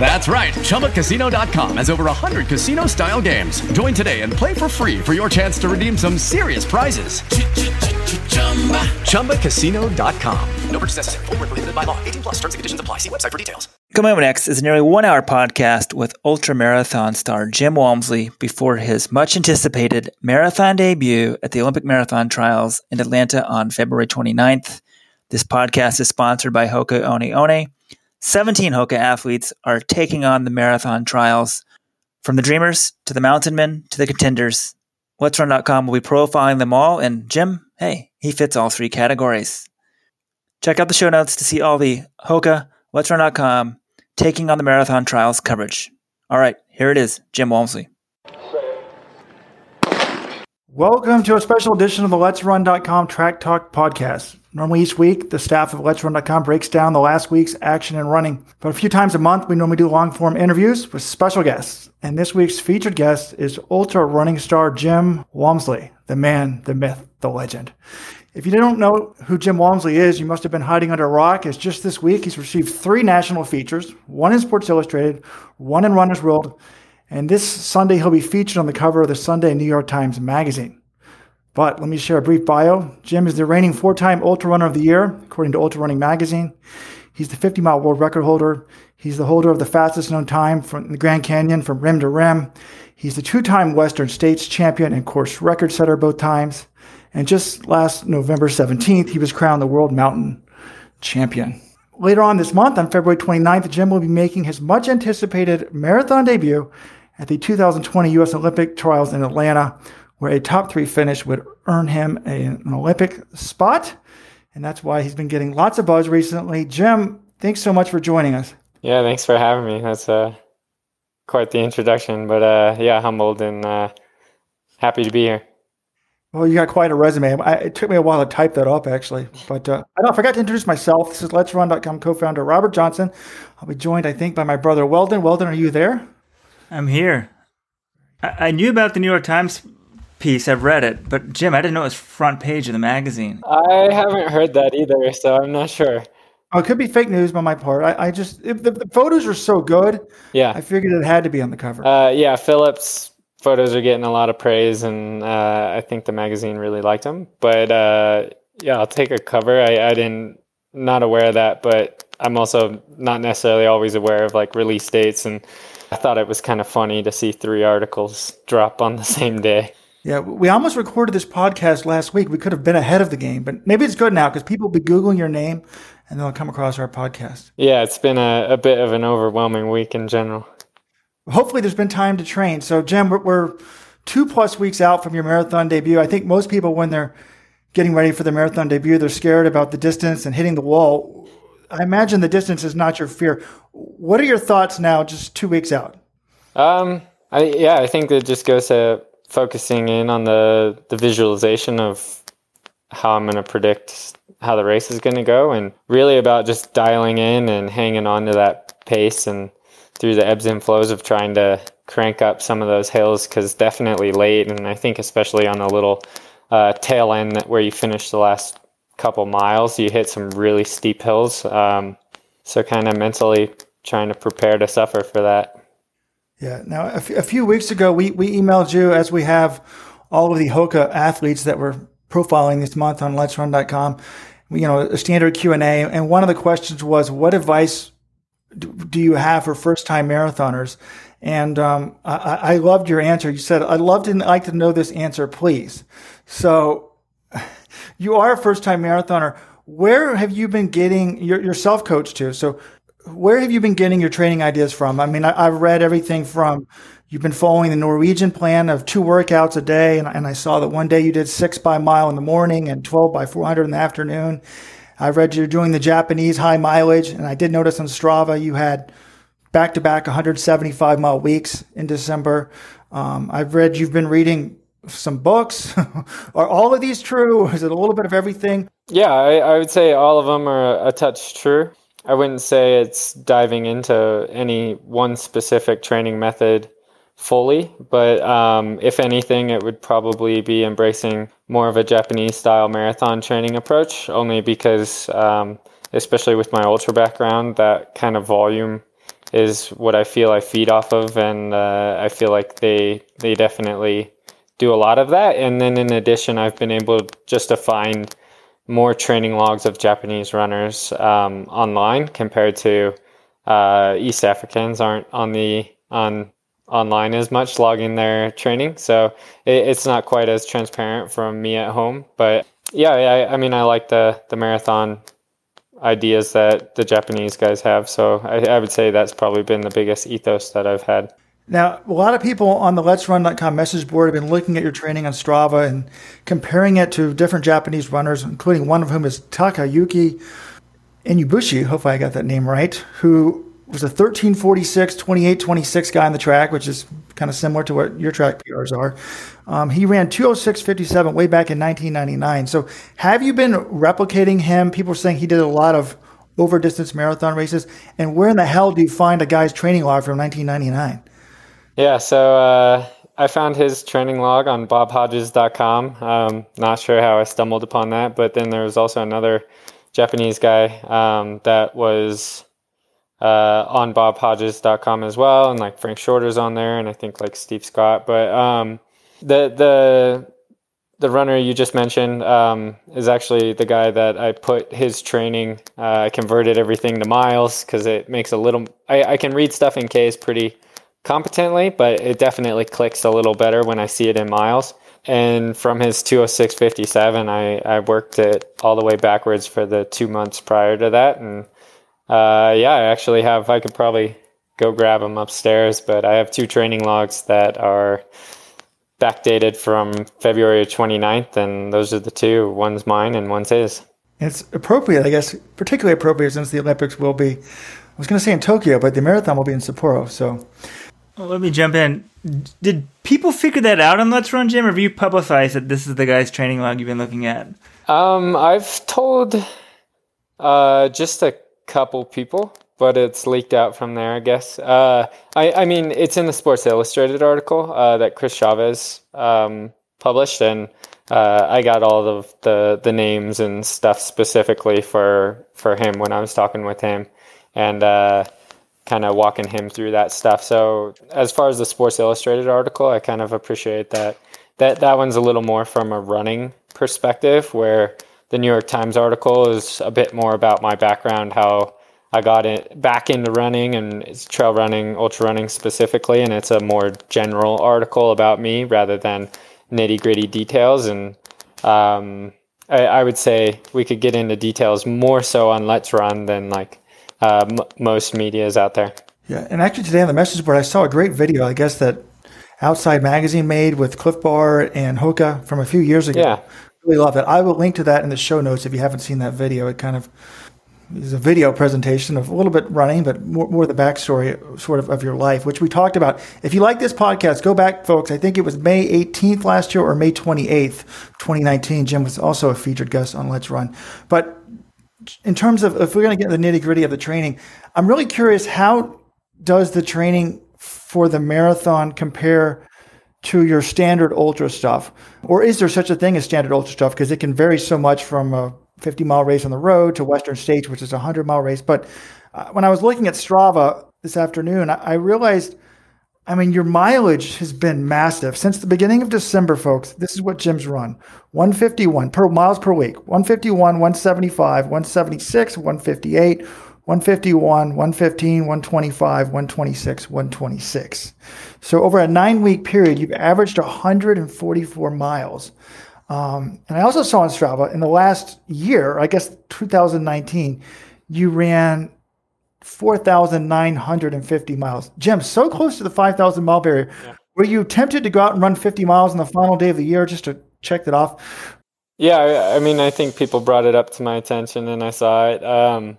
That's right. ChumbaCasino.com has over 100 casino style games. Join today and play for free for your chance to redeem some serious prizes. ChumbaCasino.com. No purchase necessary. Full prohibited by law. 18 plus terms and conditions apply. See website for details. Coming up next is a nearly one hour podcast with ultra marathon star Jim Walmsley before his much anticipated marathon debut at the Olympic Marathon Trials in Atlanta on February 29th. This podcast is sponsored by Hoka One One 17 Hoka athletes are taking on the marathon trials. From the dreamers to the mountain men to the contenders, LetsRun.com will be profiling them all. And Jim, hey, he fits all three categories. Check out the show notes to see all the Hoka, LetsRun.com, taking on the marathon trials coverage. All right, here it is Jim Walmsley. Welcome to a special edition of the LetsRun.com Track Talk podcast. Normally, each week, the staff of LetsRun.com breaks down the last week's action and running. But a few times a month, we normally do long form interviews with special guests. And this week's featured guest is ultra running star Jim Walmsley, the man, the myth, the legend. If you don't know who Jim Walmsley is, you must have been hiding under a rock, as just this week he's received three national features one in Sports Illustrated, one in Runner's World, and this Sunday he'll be featured on the cover of the Sunday New York Times Magazine. But let me share a brief bio. Jim is the reigning four time Ultra Runner of the Year, according to Ultra Running Magazine. He's the 50 mile world record holder. He's the holder of the fastest known time from the Grand Canyon from rim to rim. He's the two time Western States champion and course record setter both times. And just last November 17th, he was crowned the world mountain champion. Later on this month, on February 29th, Jim will be making his much anticipated marathon debut at the 2020 U.S. Olympic Trials in Atlanta, where a top three finish would earn him a, an Olympic spot. And that's why he's been getting lots of buzz recently. Jim, thanks so much for joining us. Yeah, thanks for having me. That's uh, quite the introduction, but uh, yeah, humbled and uh, happy to be here. Well, you got quite a resume. I, it took me a while to type that up, actually. But uh, I, know, I forgot to introduce myself. This is Let's Run.com co-founder Robert Johnson. I'll be joined, I think, by my brother Weldon. Weldon, are you there? I'm here. I, I knew about the New York Times piece. I've read it, but Jim, I didn't know it was front page of the magazine. I haven't heard that either, so I'm not sure. Oh, it could be fake news by my part. I, I just the, the, photos are so good. Yeah, I figured it had to be on the cover. Uh, yeah, Phillips photos are getting a lot of praise, and uh, I think the magazine really liked them. But uh, yeah, I'll take a cover. I, I didn't not aware of that, but I'm also not necessarily always aware of like release dates, and I thought it was kind of funny to see three articles drop on the same day. Yeah, we almost recorded this podcast last week. We could have been ahead of the game, but maybe it's good now because people will be Googling your name and they'll come across our podcast. Yeah, it's been a, a bit of an overwhelming week in general. Hopefully, there's been time to train. So, Jim, we're, we're two plus weeks out from your marathon debut. I think most people, when they're getting ready for the marathon debut, they're scared about the distance and hitting the wall. I imagine the distance is not your fear. What are your thoughts now, just two weeks out? Um, I, yeah, I think it just goes to focusing in on the the visualization of how I'm going to predict how the race is going to go and really about just dialing in and hanging on to that pace and through the ebbs and flows of trying to crank up some of those hills because definitely late and I think especially on the little uh, tail end where you finish the last couple miles you hit some really steep hills um, so kind of mentally trying to prepare to suffer for that yeah. Now, a, f- a few weeks ago, we, we emailed you as we have all of the Hoka athletes that we're profiling this month on LetsRun.com. You know, a standard Q and A, and one of the questions was, "What advice do, do you have for first-time marathoners?" And um, I, I loved your answer. You said, "I'd love to like to know this answer, please." So, you are a first-time marathoner. Where have you been getting your, your self-coach to? So, where have you been getting your training ideas from? I mean, I, have read everything from you've been following the Norwegian plan of two workouts a day, and, and, I saw that one day you did six by mile in the morning and 12 by 400 in the afternoon. I read you're doing the Japanese high mileage, and I did notice on Strava you had back to back 175 mile weeks in December. Um, I've read you've been reading some books. are all of these true? Is it a little bit of everything? Yeah, I, I would say all of them are a touch true. I wouldn't say it's diving into any one specific training method fully, but um, if anything, it would probably be embracing more of a Japanese style marathon training approach, only because, um, especially with my ultra background, that kind of volume is what I feel I feed off of, and uh, I feel like they they definitely do a lot of that. And then in addition, I've been able just to find more training logs of Japanese runners um, online compared to uh, East Africans aren't on the on online as much logging their training, so it, it's not quite as transparent from me at home. But yeah, I, I mean, I like the the marathon ideas that the Japanese guys have. So I, I, would say that's probably been the biggest ethos that I've had. Now, a lot of people on the Let's Run.com message board have been looking at your training on Strava and comparing it to different Japanese runners, including one of whom is Takayuki Inubushi. Hopefully, I got that name right. Who was a 1346, 28, 26 guy on the track, which is kind of similar to what your track PRs are. Um, he ran 206.57 way back in 1999. So have you been replicating him? People are saying he did a lot of over distance marathon races. And where in the hell do you find a guy's training log from 1999? Yeah, so uh, I found his training log on bobhodges.com. Um, not sure how I stumbled upon that, but then there was also another Japanese guy um, that was uh, on bobhodges.com as well, and like Frank Shorter's on there, and I think like Steve Scott. But um, the the the runner you just mentioned um, is actually the guy that I put his training. Uh, I converted everything to miles because it makes a little. I, I can read stuff in K's pretty competently, but it definitely clicks a little better when I see it in miles. And from his 206.57, I, I worked it all the way backwards for the two months prior to that, and uh, yeah, I actually have. I could probably go grab them upstairs, but I have two training logs that are backdated from February 29th, and those are the two. One's mine and one's his. It's appropriate, I guess, particularly appropriate since the Olympics will be, I was going to say in Tokyo, but the marathon will be in Sapporo. So well, let me jump in. Did people figure that out on Let's Run Jim, or have you publicized that this is the guy's training log you've been looking at? Um, I've told uh, just a couple people, but it's leaked out from there, I guess. Uh, I, I mean, it's in the Sports Illustrated article uh, that Chris Chavez um, published, and uh, I got all of the, the names and stuff specifically for for him when I was talking with him, and uh, kind of walking him through that stuff. So as far as the Sports Illustrated article, I kind of appreciate that. That that one's a little more from a running perspective, where the New York Times article is a bit more about my background, how I got it back into running and it's trail running, ultra running specifically, and it's a more general article about me rather than nitty gritty details. And um, I, I, would say we could get into details more so on Let's Run than like uh, m- most media's out there. Yeah, and actually today on the message board, I saw a great video. I guess that Outside Magazine made with Clif Bar and Hoka from a few years ago. Yeah really love it. I will link to that in the show notes if you haven't seen that video. It kind of is a video presentation of a little bit running, but more, more the backstory sort of of your life, which we talked about. If you like this podcast, go back, folks. I think it was May 18th last year or May 28th, 2019. Jim was also a featured guest on Let's Run. But in terms of if we're going to get the nitty gritty of the training, I'm really curious how does the training for the marathon compare to your standard ultra stuff? Or is there such a thing as standard ultra stuff? Because it can vary so much from a 50 mile race on the road to Western States, which is a 100 mile race. But uh, when I was looking at Strava this afternoon, I, I realized, I mean, your mileage has been massive since the beginning of December, folks. This is what Jim's run 151 per miles per week, 151, 175, 176, 158. 151, 115, 125, 126, 126. So over a nine week period, you've averaged 144 miles. Um, and I also saw on Strava in the last year, I guess 2019, you ran 4,950 miles. Jim, so close to the 5,000 mile barrier. Yeah. Were you tempted to go out and run 50 miles on the final day of the year just to check that off? Yeah, I mean, I think people brought it up to my attention and I saw it. Um,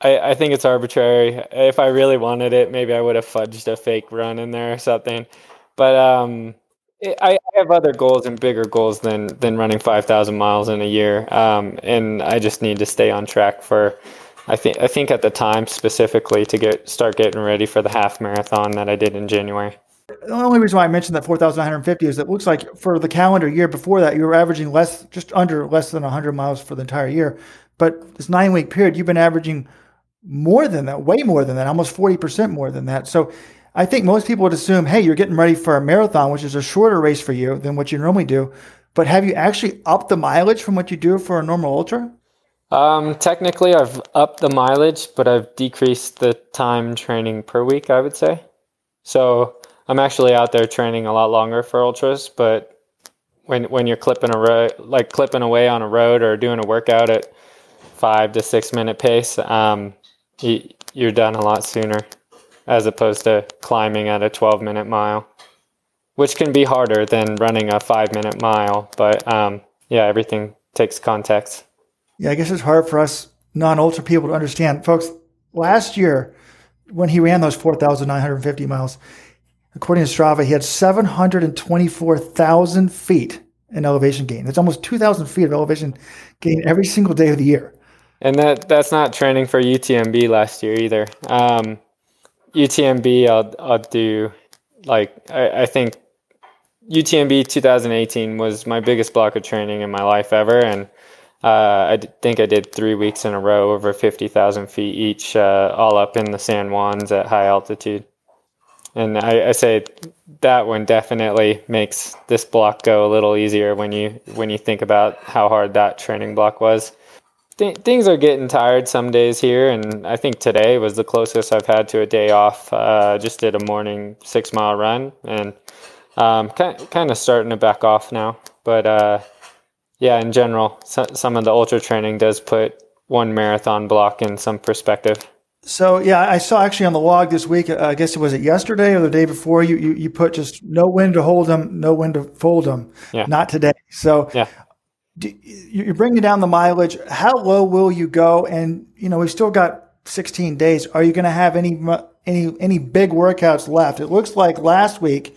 I, I think it's arbitrary. If I really wanted it, maybe I would have fudged a fake run in there or something. But um, it, I, have other goals and bigger goals than than running five thousand miles in a year. Um, and I just need to stay on track for I think I think at the time specifically to get start getting ready for the half marathon that I did in January. The only reason why I mentioned that 4,950 is it looks like for the calendar year before that, you were averaging less, just under less than 100 miles for the entire year. But this nine week period, you've been averaging more than that, way more than that, almost 40% more than that. So I think most people would assume, hey, you're getting ready for a marathon, which is a shorter race for you than what you normally do. But have you actually upped the mileage from what you do for a normal ultra? Um, technically, I've upped the mileage, but I've decreased the time training per week, I would say. So I'm actually out there training a lot longer for ultras, but when when you're clipping a ro- like clipping away on a road or doing a workout at five to six minute pace, um, you, you're done a lot sooner, as opposed to climbing at a 12 minute mile, which can be harder than running a five minute mile. But um, yeah, everything takes context. Yeah, I guess it's hard for us non ultra people to understand, folks. Last year, when he ran those 4,950 miles, According to Strava, he had 724,000 feet in elevation gain. That's almost 2,000 feet of elevation gain every single day of the year. And that that's not training for UTMB last year either. Um, UTMB, I'll I'll do like I, I think UTMB 2018 was my biggest block of training in my life ever, and uh, I think I did three weeks in a row over 50,000 feet each, uh, all up in the San Juans at high altitude. And I, I, say that one definitely makes this block go a little easier when you when you think about how hard that training block was. Th- things are getting tired some days here, and I think today was the closest I've had to a day off. Uh, just did a morning six mile run, and um, kind kind of starting to back off now. But uh, yeah, in general, so, some of the ultra training does put one marathon block in some perspective. So yeah, I saw actually on the log this week. Uh, I guess it was it yesterday or the day before. You you, you put just no wind to hold them, no wind to fold them. Yeah. Not today. So yeah. Do, you're bringing down the mileage. How low will you go? And you know we've still got 16 days. Are you going to have any any any big workouts left? It looks like last week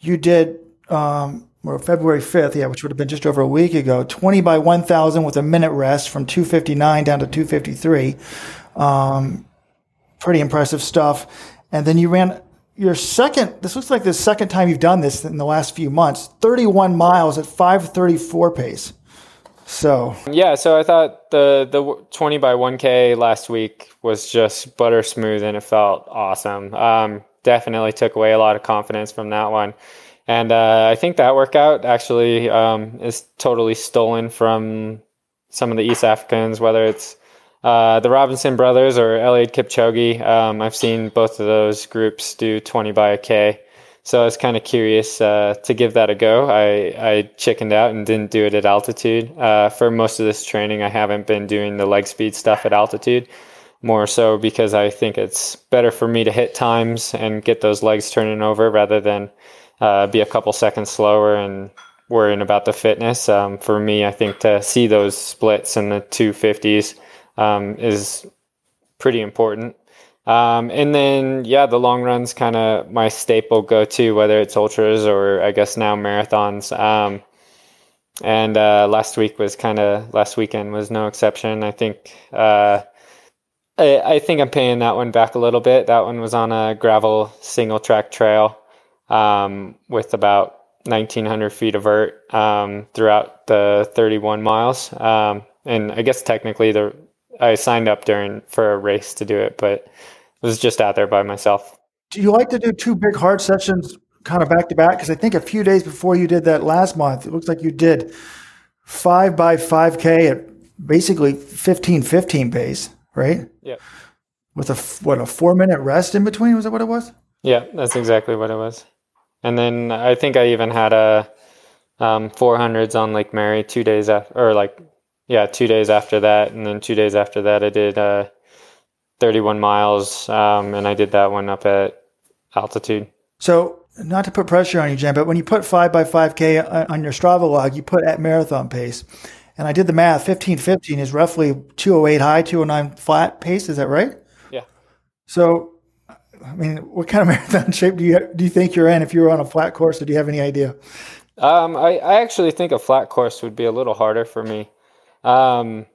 you did. Um, or February 5th, yeah, which would have been just over a week ago, 20 by 1000 with a minute rest from 259 down to 253. Um, pretty impressive stuff. And then you ran your second, this looks like the second time you've done this in the last few months, 31 miles at 534 pace. So, yeah, so I thought the, the 20 by 1K last week was just butter smooth and it felt awesome. Um, definitely took away a lot of confidence from that one. And uh, I think that workout actually um, is totally stolen from some of the East Africans, whether it's uh, the Robinson brothers or Eliud Kipchoge, um, I've seen both of those groups do 20 by a K. So I was kind of curious uh, to give that a go. I, I chickened out and didn't do it at altitude. Uh, for most of this training, I haven't been doing the leg speed stuff at altitude, more so because I think it's better for me to hit times and get those legs turning over rather than uh, be a couple seconds slower and worrying about the fitness. Um, for me, I think to see those splits in the 250s um, is pretty important. Um, and then, yeah, the long run's kind of my staple go to, whether it's ultras or I guess now marathons. Um, and uh, last week was kind of, last weekend was no exception. I think, uh, I, I, think I'm paying that one back a little bit. That one was on a gravel single track trail um, with about 1900 feet of vert um, throughout the 31 miles. Um, and I guess technically the I signed up during for a race to do it, but was just out there by myself. Do you like to do two big hard sessions kind of back to back? Because I think a few days before you did that last month, it looks like you did five by five k at basically 15 15 pace, right? Yeah. With a what a four minute rest in between was that what it was? Yeah, that's exactly what it was. And then I think I even had a um, 400s on Lake Mary two days after, or like yeah, two days after that, and then two days after that, I did uh, 31 miles, um, and I did that one up at altitude. So, not to put pressure on you, Jim, but when you put five by five k on your Strava log, you put at marathon pace, and I did the math. 15, 15 is roughly 208 high, 209 flat pace. Is that right? Yeah. So, I mean, what kind of marathon shape do you do you think you're in if you were on a flat course? Or do you have any idea? Um, I, I actually think a flat course would be a little harder for me. Um,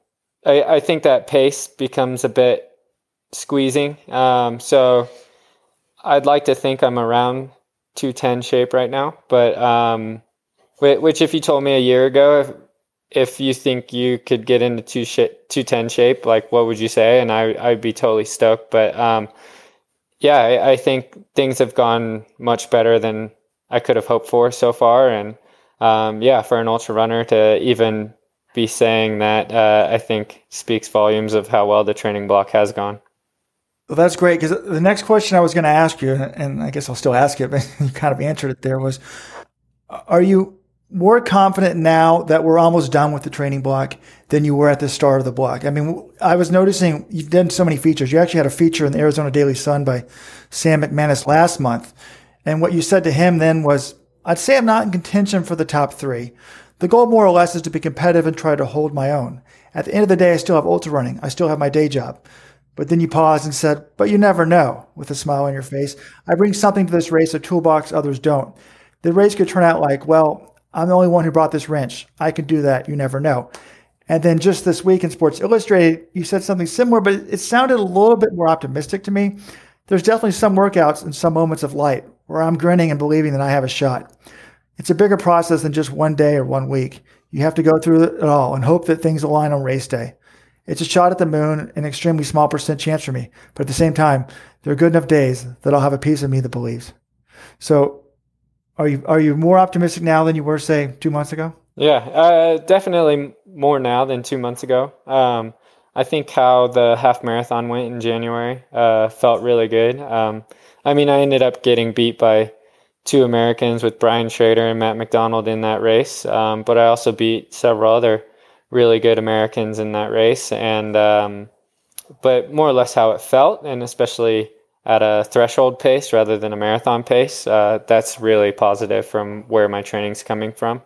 I, I think that pace becomes a bit squeezing. Um, so I'd like to think I'm around 210 shape right now, but um, which if you told me a year ago, if, if you think you could get into two sh- 210 shape, like what would you say? And I, I'd be totally stoked. But um, yeah, I, I, think things have gone much better than I could have hoped for so far. And um, yeah, for an ultra runner to even be saying that, uh, I think speaks volumes of how well the training block has gone. Well, that's great because the next question I was going to ask you, and I guess I'll still ask it, but you kind of answered it there was, are you more confident now that we're almost done with the training block than you were at the start of the block? I mean, I was noticing you've done so many features. You actually had a feature in the Arizona Daily Sun by Sam McManus last month. And what you said to him then was, I'd say I'm not in contention for the top three. The goal more or less is to be competitive and try to hold my own. At the end of the day, I still have ultra running. I still have my day job. But then you paused and said, But you never know, with a smile on your face. I bring something to this race, a toolbox others don't. The race could turn out like, Well, I'm the only one who brought this wrench. I can do that. You never know. And then just this week in Sports Illustrated, you said something similar, but it sounded a little bit more optimistic to me. There's definitely some workouts and some moments of light where I'm grinning and believing that I have a shot. It's a bigger process than just one day or one week. You have to go through it all and hope that things align on race day. It's a shot at the moon, an extremely small percent chance for me. But at the same time, there are good enough days that I'll have a piece of me that believes. So are you are you more optimistic now than you were, say, two months ago? Yeah, uh, definitely more now than two months ago. Um, I think how the half marathon went in January uh, felt really good. Um, I mean, I ended up getting beat by two Americans with Brian Shrader and Matt McDonald in that race, um, but I also beat several other really good Americans in that race, and um, but more or less how it felt, and especially at a threshold pace rather than a marathon pace. Uh, that's really positive from where my training's coming from.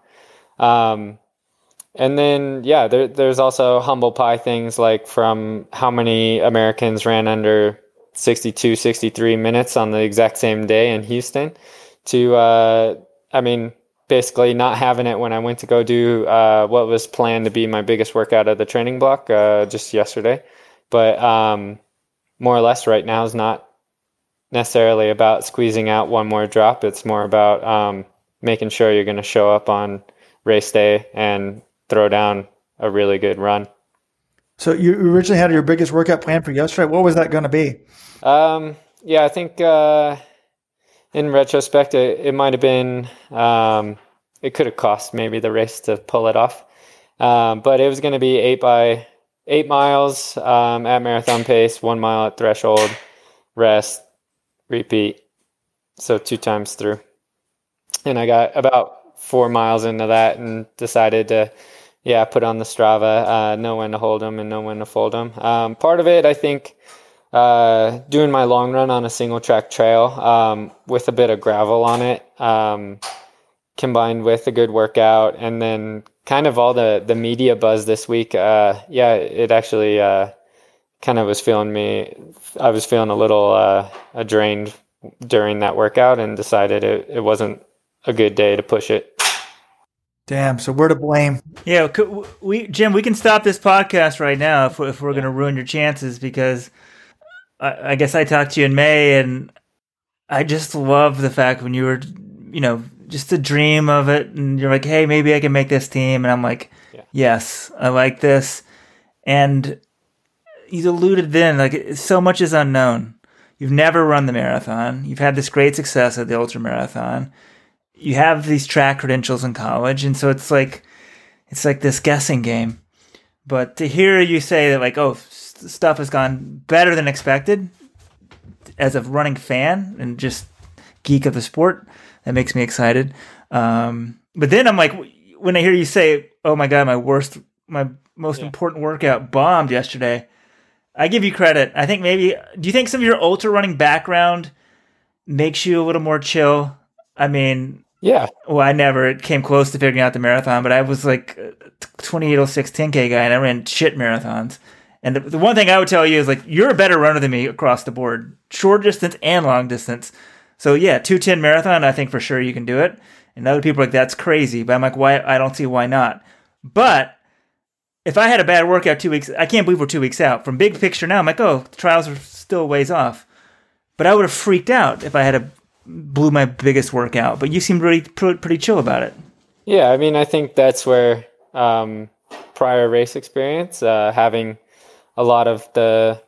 Um, and then, yeah, there, there's also humble pie things like from how many Americans ran under 62, 63 minutes on the exact same day in Houston to, uh, I mean, basically not having it when I went to go do uh, what was planned to be my biggest workout of the training block uh, just yesterday. But um, more or less, right now is not necessarily about squeezing out one more drop. It's more about um, making sure you're going to show up on race day and throw down a really good run. So you originally had your biggest workout plan for yesterday. What was that going to be? Um, yeah, I think uh, in retrospect, it, it might have been, um, it could have cost maybe the race to pull it off. Um, but it was going to be eight by eight miles um, at marathon pace, one mile at threshold, rest, repeat. So two times through. And I got about four miles into that and decided to, yeah, put on the Strava, uh, know when to hold them and know when to fold them. Um, part of it, I think, uh, doing my long run on a single track trail um, with a bit of gravel on it, um, combined with a good workout, and then kind of all the the media buzz this week. Uh, yeah, it actually uh, kind of was feeling me. I was feeling a little uh, drained during that workout, and decided it, it wasn't a good day to push it. Damn. So we're to blame. Yeah, we Jim, we can stop this podcast right now if, if we're going to ruin your chances because I, I guess I talked to you in May, and I just love the fact when you were, you know, just the dream of it, and you're like, hey, maybe I can make this team, and I'm like, yeah. yes, I like this, and you alluded then, like so much is unknown. You've never run the marathon. You've had this great success at the ultra marathon. You have these track credentials in college, and so it's like it's like this guessing game. But to hear you say that, like, oh, stuff has gone better than expected as a running fan and just geek of the sport. That makes me excited. Um, but then I'm like, when I hear you say, "Oh my god, my worst, my most yeah. important workout bombed yesterday," I give you credit. I think maybe. Do you think some of your ultra running background makes you a little more chill? I mean, yeah. Well, I never came close to figuring out the marathon, but I was like 2806 10K guy and I ran shit marathons. And the, the, one thing I would tell you is like you're a better runner than me across the board, short distance and long distance. So yeah, two ten marathon, I think for sure you can do it. And other people are like that's crazy, but I'm like, why? I don't see why not. But if I had a bad workout two weeks, I can't believe we're two weeks out. From big picture now, I'm like, oh, the trials are still ways off. But I would have freaked out if I had a blew my biggest workout. But you seemed really pretty chill about it. Yeah, I mean, I think that's where um, prior race experience, uh, having a lot of the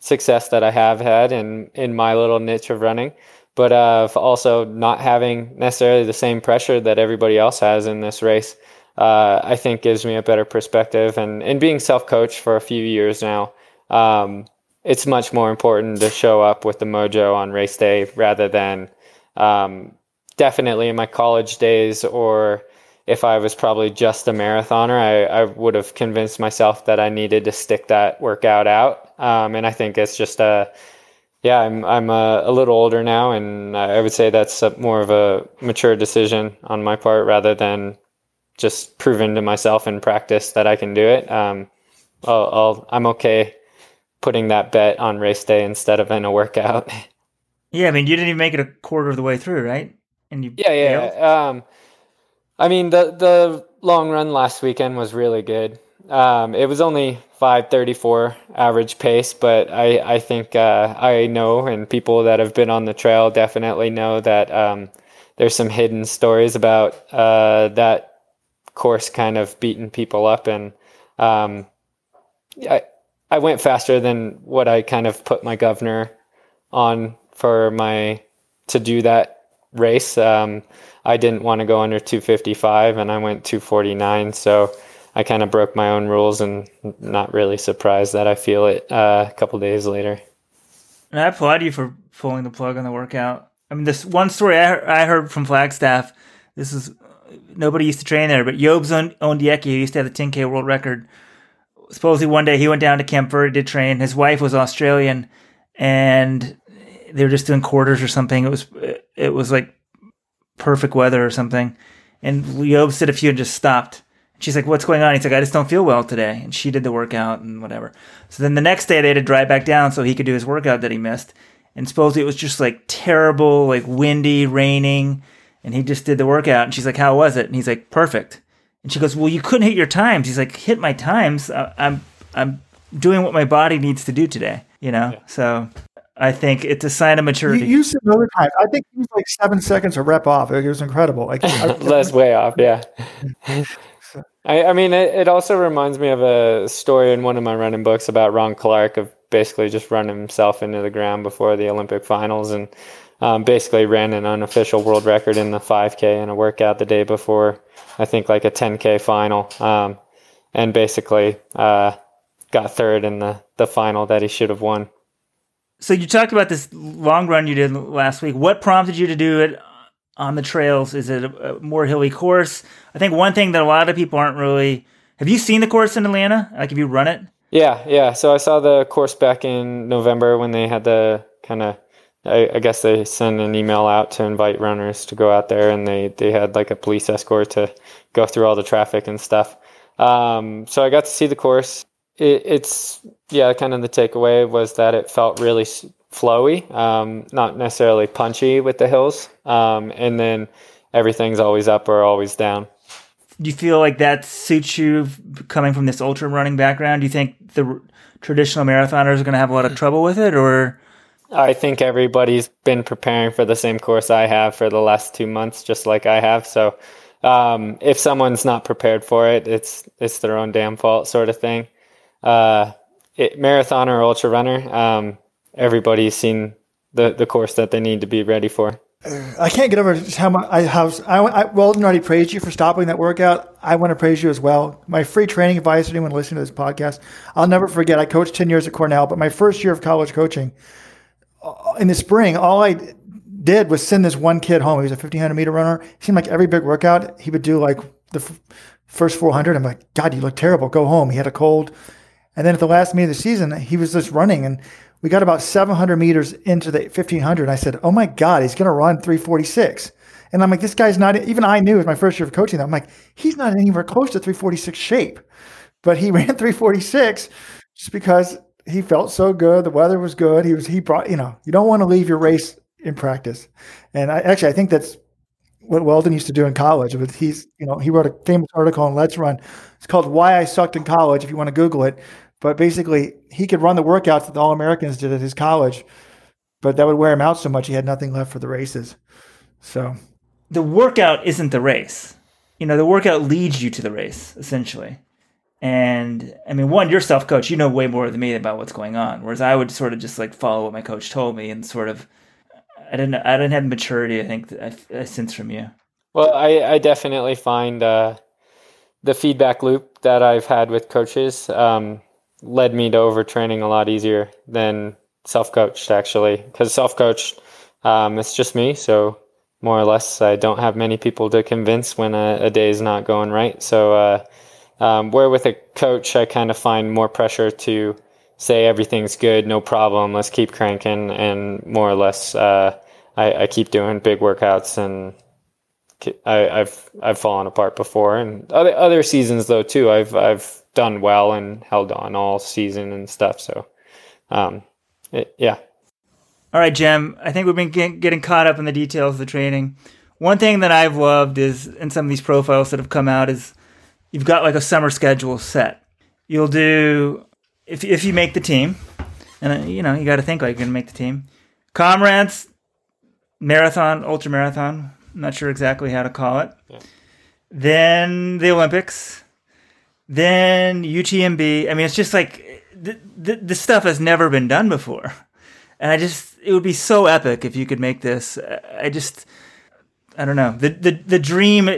success that I have had in in my little niche of running, but uh, also not having necessarily the same pressure that everybody else has in this race uh, I think gives me a better perspective. And, and being self coached for a few years now, um, it's much more important to show up with the mojo on race day rather than um, definitely in my college days or if I was probably just a marathoner, I, I would have convinced myself that I needed to stick that workout out. Um, and I think it's just a, yeah, I'm I'm a, a, little older now, and I would say that's a, more of a mature decision on my part rather than just proven to myself in practice that I can do it. Um, I'll, i am okay putting that bet on race day instead of in a workout. Yeah, I mean, you didn't even make it a quarter of the way through, right? And you yeah, yeah. Um, I mean, the the long run last weekend was really good. Um, it was only 534 average pace, but I I think uh, I know, and people that have been on the trail definitely know that um, there's some hidden stories about uh, that course kind of beating people up and um, I I went faster than what I kind of put my governor on for my to do that race. Um, I didn't want to go under 255 and I went 249 so I kind of broke my own rules and not really surprised that I feel it uh, a couple days later. And I applaud you for pulling the plug on the workout. I mean, this one story I, I heard from Flagstaff. This is nobody used to train there, but Yobes Ondieki, who used to have the 10K world record, supposedly one day he went down to Camp Verde to train. His wife was Australian, and they were just doing quarters or something. It was it was like perfect weather or something. And Yobes did a few and just stopped. She's like, "What's going on?" He's like, "I just don't feel well today." And she did the workout and whatever. So then the next day they had to drive back down so he could do his workout that he missed. And supposedly it was just like terrible, like windy, raining and he just did the workout. And she's like, "How was it?" And he's like, "Perfect." And she goes, "Well, you couldn't hit your times." He's like, "Hit my times. I'm I'm doing what my body needs to do today." You know, yeah. so I think it's a sign of maturity. You, you said another time. I think he was like seven seconds a rep off. It was incredible. Like less way off. Yeah. I, I mean, it, it also reminds me of a story in one of my running books about Ron Clarke of basically just running himself into the ground before the Olympic finals and um, basically ran an unofficial world record in the 5K and a workout the day before, I think like a 10K final, um, and basically uh, got third in the, the final that he should have won. So you talked about this long run you did last week. What prompted you to do it on the trails? Is it a, a more hilly course? I think one thing that a lot of people aren't really. Have you seen the course in Atlanta? Like, have you run it? Yeah, yeah. So I saw the course back in November when they had the kind of I, I, guess they send an email out to invite runners to go out there, and they they had like a police escort to go through all the traffic and stuff. Um, so I got to see the course. It, it's yeah, kind of the takeaway was that it felt really flowy, um, not necessarily punchy with the hills, um, and then everything's always up or always down. Do you feel like that suits you coming from this ultra running background? Do you think the traditional marathoners are going to have a lot of trouble with it, or I think everybody's been preparing for the same course I have for the last two months, just like I have. So um, if someone's not prepared for it, it's it's their own damn fault, sort of thing. Uh, it, marathon or ultra runner, um, everybody's seen the the course that they need to be ready for. I can't get over how much I have. I, I already praised you for stopping that workout. I want to praise you as well. My free training advice to anyone listening to this podcast: I'll never forget. I coached ten years at Cornell, but my first year of college coaching, Uh, in the spring, all I did was send this one kid home. He was a 1500 meter runner. It seemed like every big workout, he would do like the f- first 400. I'm like, God, you look terrible. Go home. He had a cold. And then at the last meet of the season, he was just running. And we got about 700 meters into the 1500. and I said, Oh my God, he's going to run 346. And I'm like, this guy's not, even I knew it was my first year of coaching. I'm like, he's not anywhere close to 346 shape. But he ran 346 just because he felt so good. The weather was good. He was he brought you know you don't want to leave your race in practice, and I actually I think that's what Weldon used to do in college. But he's, you know, he wrote a famous article on Let's Run. It's called "Why I Sucked in College." If you want to Google it, but basically he could run the workouts that the All Americans did at his college, but that would wear him out so much he had nothing left for the races. So the workout isn't the race. You know, the workout leads you to the race essentially. And I mean, one, you're self coach. You know way more than me about what's going on. Whereas I would sort of just like follow what my coach told me and sort of, I didn't, I didn't have maturity. I think I, I sense from you. Well, I, I definitely find uh, the feedback loop that I've had with coaches um, led me to overtraining a lot easier than self coached actually. Because self coached, um, it's just me. So more or less, I don't have many people to convince when a, a day is not going right. So, uh, um, where with a coach, I kind of find more pressure to say everything's good, no problem, let's keep cranking, and more or less, uh, I, I, keep doing big workouts, and I, have I've fallen apart before, and other other seasons though too. I've I've done well and held on all season and stuff. So, um, it, yeah. All right, Jim. I think we've been get, getting caught up in the details of the training. One thing that I've loved is in some of these profiles that have come out is you've got like a summer schedule set. You'll do if if you make the team, and uh, you know you got to think like you're gonna make the team. Comrades, marathon, ultra marathon. I'm not sure exactly how to call it. Yeah. Then the Olympics. Then UTMB. I mean, it's just like the, the, stuff has never been done before, and I just it would be so epic if you could make this. I just I don't know. The the the dream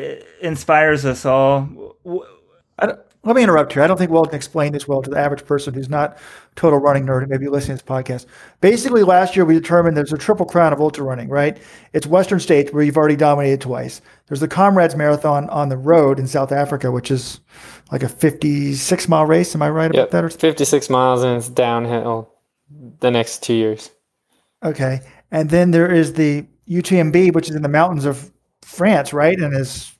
inspires us all let me interrupt here. I don't think Weldon explained this well to the average person who's not total running nerd and maybe listening to this podcast. Basically, last year we determined there's a triple crown of ultra running, right? It's Western States where you've already dominated twice. There's the Comrades Marathon on the road in South Africa, which is like a 56 mile race. Am I right yep, about that? 56 miles and it's downhill the next two years. Okay. And then there is the UTMB, which is in the mountains of France, right? And is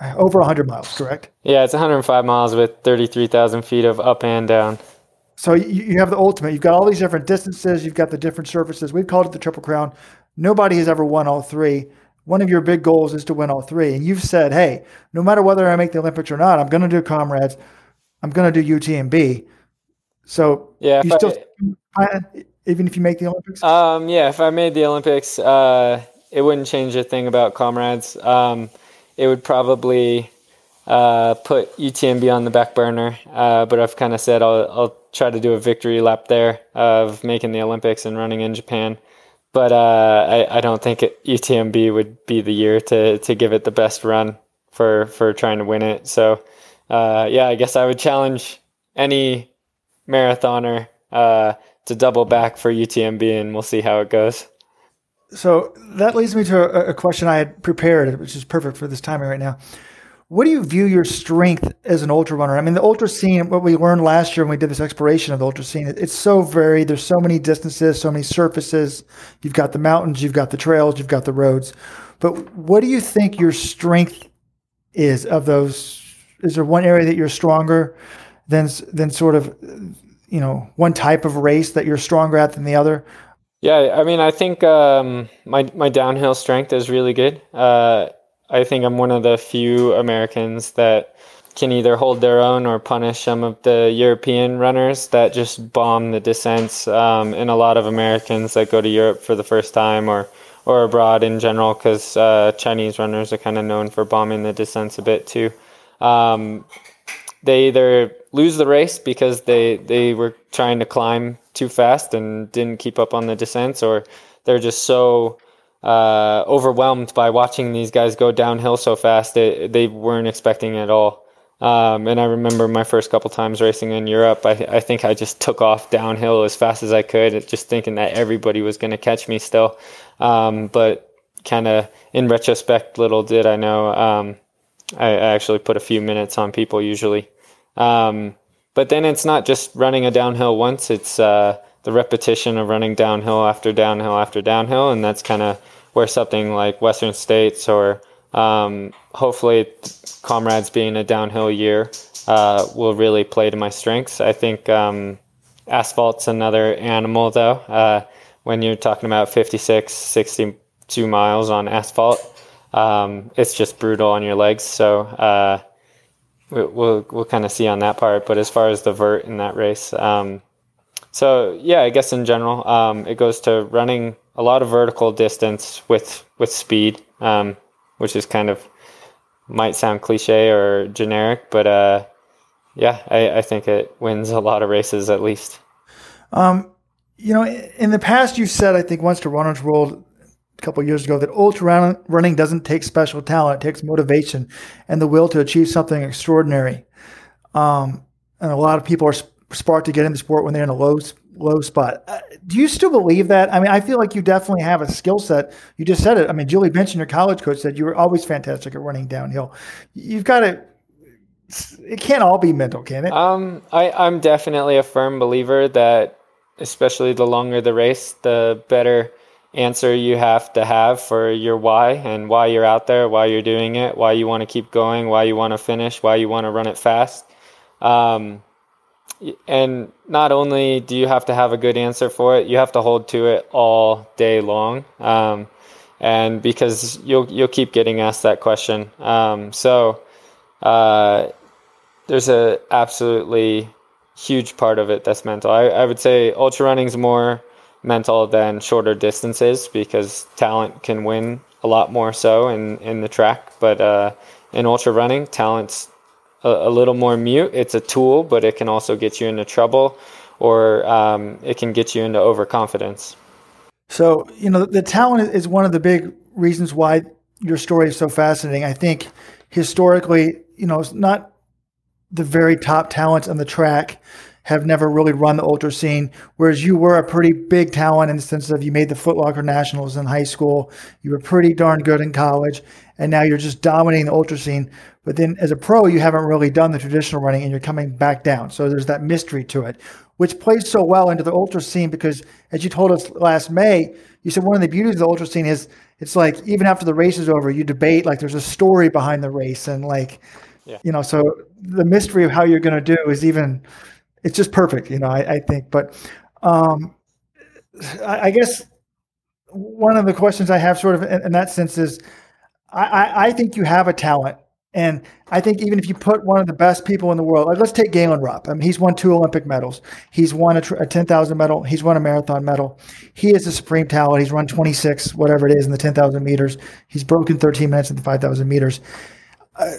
over 100 miles, correct? Yeah, it's 105 miles with 33,000 feet of up and down. So you, you have the ultimate. You've got all these different distances. You've got the different surfaces. We've called it the Triple Crown. Nobody has ever won all three. One of your big goals is to win all three. And you've said, hey, no matter whether I make the Olympics or not, I'm going to do comrades. I'm going to do UTMB. So yeah, you still I, even if you make the Olympics? Um, yeah, if I made the Olympics, uh, it wouldn't change a thing about comrades. Um, it would probably uh, put UTMB on the back burner. Uh, but I've kind of said I'll, I'll try to do a victory lap there of making the Olympics and running in Japan. But uh, I, I don't think it, UTMB would be the year to, to give it the best run for, for trying to win it. So, uh, yeah, I guess I would challenge any marathoner uh, to double back for UTMB, and we'll see how it goes. So that leads me to a, a, question I had prepared, which is perfect for this timing right now. What do you view your strength as an ultra runner? I mean, the ultra scene, what we learned last year when we did this exploration of the ultra scene, it's so varied. There's so many distances, so many surfaces. You've got the mountains, you've got the trails, you've got the roads. But what do you think your strength is of those? Is there one area that you're stronger than than sort of you know one type of race that you're stronger at than the other? Yeah, I mean, I think um, my my downhill strength is really good. Uh, I think I'm one of the few Americans that can either hold their own or punish some of the European runners that just bomb the descents, um, and a lot of Americans that go to Europe for the first time or or abroad in general, because uh, Chinese runners are kind of known for bombing the descents a bit too. Um, they either lose the race because they they were trying to climb too fast and didn't keep up on the descents, or they're just so uh, overwhelmed by watching these guys go downhill so fast they they weren't expecting it at all. Um, and I remember my first couple times racing in Europe, I, I think I just took off downhill as fast as I could, just thinking that everybody was going to catch me still. Um, but kind of in retrospect, little did I know, um, I, I, actually put a few minutes on people usually. Um, but then it's not just running a downhill once; it's uh, the repetition of running downhill after downhill after downhill, and that's kind of where something like Western States or um, hopefully Comrades being a downhill year uh, will really play to my strengths. I think um, asphalt's another animal though. Uh, when you're talking about 56, 62 miles on asphalt, um, it's just brutal on your legs. So uh, we'll we'll, kind of see on that part. But as far as the vert in that race, um, so yeah, I guess in general, um, it goes to running a lot of vertical distance with with speed, um, which is kind of might sound cliche or generic, but uh, yeah, I, I, think it wins a lot of races at least. Um, you know, in the past, you've said I think once to Runner's World a couple years ago that ultra running doesn't take special talent; it takes motivation and the will to achieve something extraordinary. Um, and a lot of people are sparked to get in the sport when they're in a low low spot. Uh, do you still believe that? I mean, I feel like you definitely have a skill set. You just said it. I mean, Julie Benson, your college coach, said you were always fantastic at running downhill. You've got to. It can't all be mental, can it? Um, I, I'm definitely a firm believer that, especially the longer the race, the better answer you have to have for your why and why you're out there, why you're doing it, why you want to keep going, why you want to finish, why you want to run it fast. Um, and not only do you have to have a good answer for it, you have to hold to it all day long. Um, and because you'll you'll keep getting asked that question. Um, so uh, there's a absolutely huge part of it that's mental. I, I would say ultra running is more mental than shorter distances because talent can win a lot more so in, in the track. But uh, in ultra running, talent's a, a, little more mute. It's a tool, but it can also get you into trouble or um, it can get you into overconfidence. So, you know, the talent is one of the big reasons why your story is so fascinating. I think historically, you know, it's not the very top talents on the track have never really run the ultra scene, whereas you were a pretty big talent in the sense of you made the Footlocker Nationals in high school, you were pretty darn good in college, and now you're just dominating the ultra scene. But then as a pro, you haven't really done the traditional running and you're coming back down. So there's that mystery to it, which plays so well into the ultra scene because as you told us last May, you said one of the beauties of the ultra scene is it's like even after the race is over, you debate like there's a story behind the race and like yeah. you know, so the mystery of how you're gonna do is even it's just perfect, you know. I, I think, but um, I, I, guess one of the questions I have, sort of in, in that sense, is I, I, think you have a talent, and I think even if you put one of the best people in the world, like let's take Galen Rupp. I mean, he's won two Olympic medals. He's won a, a ten thousand medal. He's won a marathon medal. He is a supreme talent. He's run twenty six, whatever it is, in the ten thousand meters. He's broken thirteen minutes in the five thousand meters. Uh,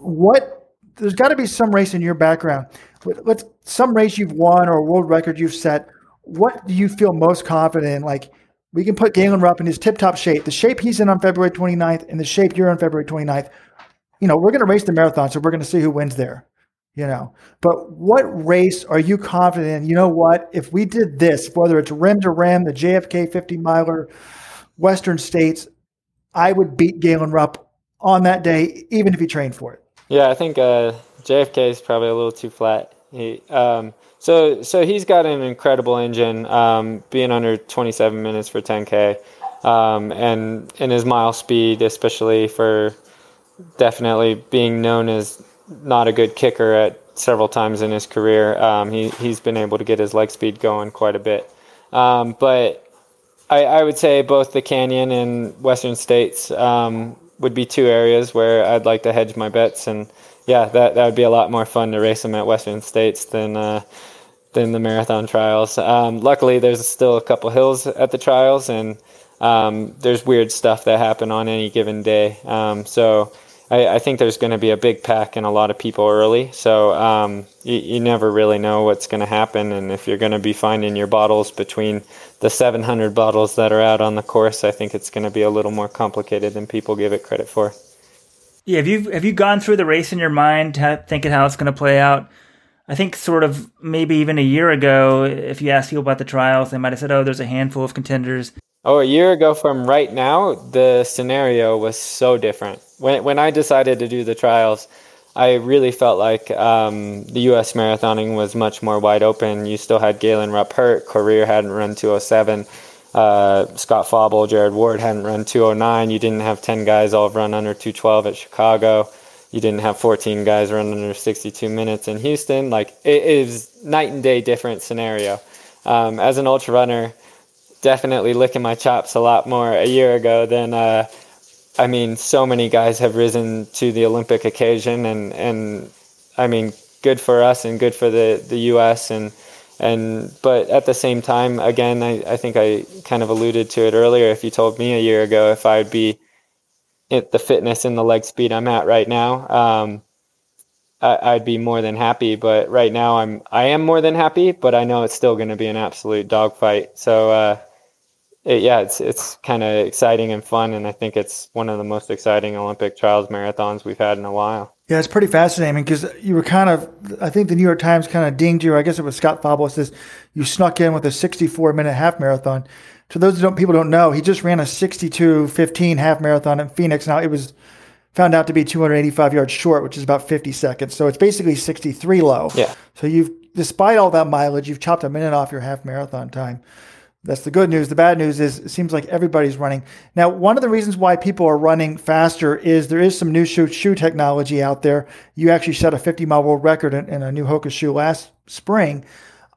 what? There's got to be some race in your background let's some race you've won or a world record you've set. What do you feel most confident in? Like we can put Galen Rupp in his tip top shape, the shape he's in on February 29th and the shape you're on February 29th. You know, we're going to race the marathon, so we're going to see who wins there. You know, but what race are you confident in? You know what? If we did this, whether it's rim to rim, the JFK 50 miler, Western States, I would beat Galen Rupp on that day, even if he trained for it. Yeah, I think uh, JFK is probably a little too flat. He, um, so so he's got an incredible engine, um, being under 27 minutes for 10k, um, and in his mile speed, especially for definitely being known as not a good kicker at several times in his career. Um, he he's been able to get his leg speed going quite a bit, um, but. I, I would say both the Canyon and Western States um, would be two areas where I'd like to hedge my bets and yeah, that that would be a lot more fun to race them at Western States than uh, than the marathon trials. Um, luckily, there's still a couple hills at the trials, and um, there's weird stuff that happen on any given day. Um, so I, I, think there's going to be a big pack and a lot of people early. So um, you, you never really know what's going to happen, and if you're going to be finding your bottles between the 700 bottles that are out on the course, I think it's going to be a little more complicated than people give it credit for. Yeah, have you have you gone through the race in your mind, thinking how it's going to play out? I think sort of maybe even a year ago, if you asked people about the trials, they might have said, "Oh, there's a handful of contenders." Oh, a year ago from right now, the scenario was so different. When when I decided to do the trials, I really felt like um, the U.S. marathoning was much more wide open. You still had Galen Rupp hurt, Korir hadn't run 207 uh, Scott Fauble, Jared Ward hadn't run 209. You didn't have 10 guys all run under 212 at Chicago. You didn't have 14 guys run under 62 minutes in Houston. Like it is night and day different scenario. Um, as an ultra runner, definitely licking my chops a lot more a year ago than uh, I mean, so many guys have risen to the Olympic occasion, and and I mean, good for us and good for the the U.S. and and but at the same time, again, I, I think I kind of alluded to it earlier. If you told me a year ago if I'd be at the fitness and the leg speed I'm at right now, um, I, would be more than happy. But right now, I'm I am more than happy. But I know it's still going to be an absolute dogfight. So uh, it, yeah, it's it's kind of exciting and fun, and I think it's one of the most exciting Olympic trials marathons we've had in a while. Yeah, it's pretty fascinating because you were kind of, I think the New York Times kind of dinged you. I guess it was Scott Fauble says you snuck in with a 64 minute half marathon. To those don't, people don't know, he just ran a 62.15 half marathon in Phoenix. Now it was found out to be 285 yards short, which is about 50 seconds. So it's basically 63 low. Yeah. So you've, despite all that mileage, you've chopped a minute off your half marathon time. That's the good news. The bad news is it seems like everybody's running. Now, one of the reasons why people are running faster is there is some new shoe, shoe technology out there. You actually set a 50 mile world record in, in a new Hoka shoe last spring.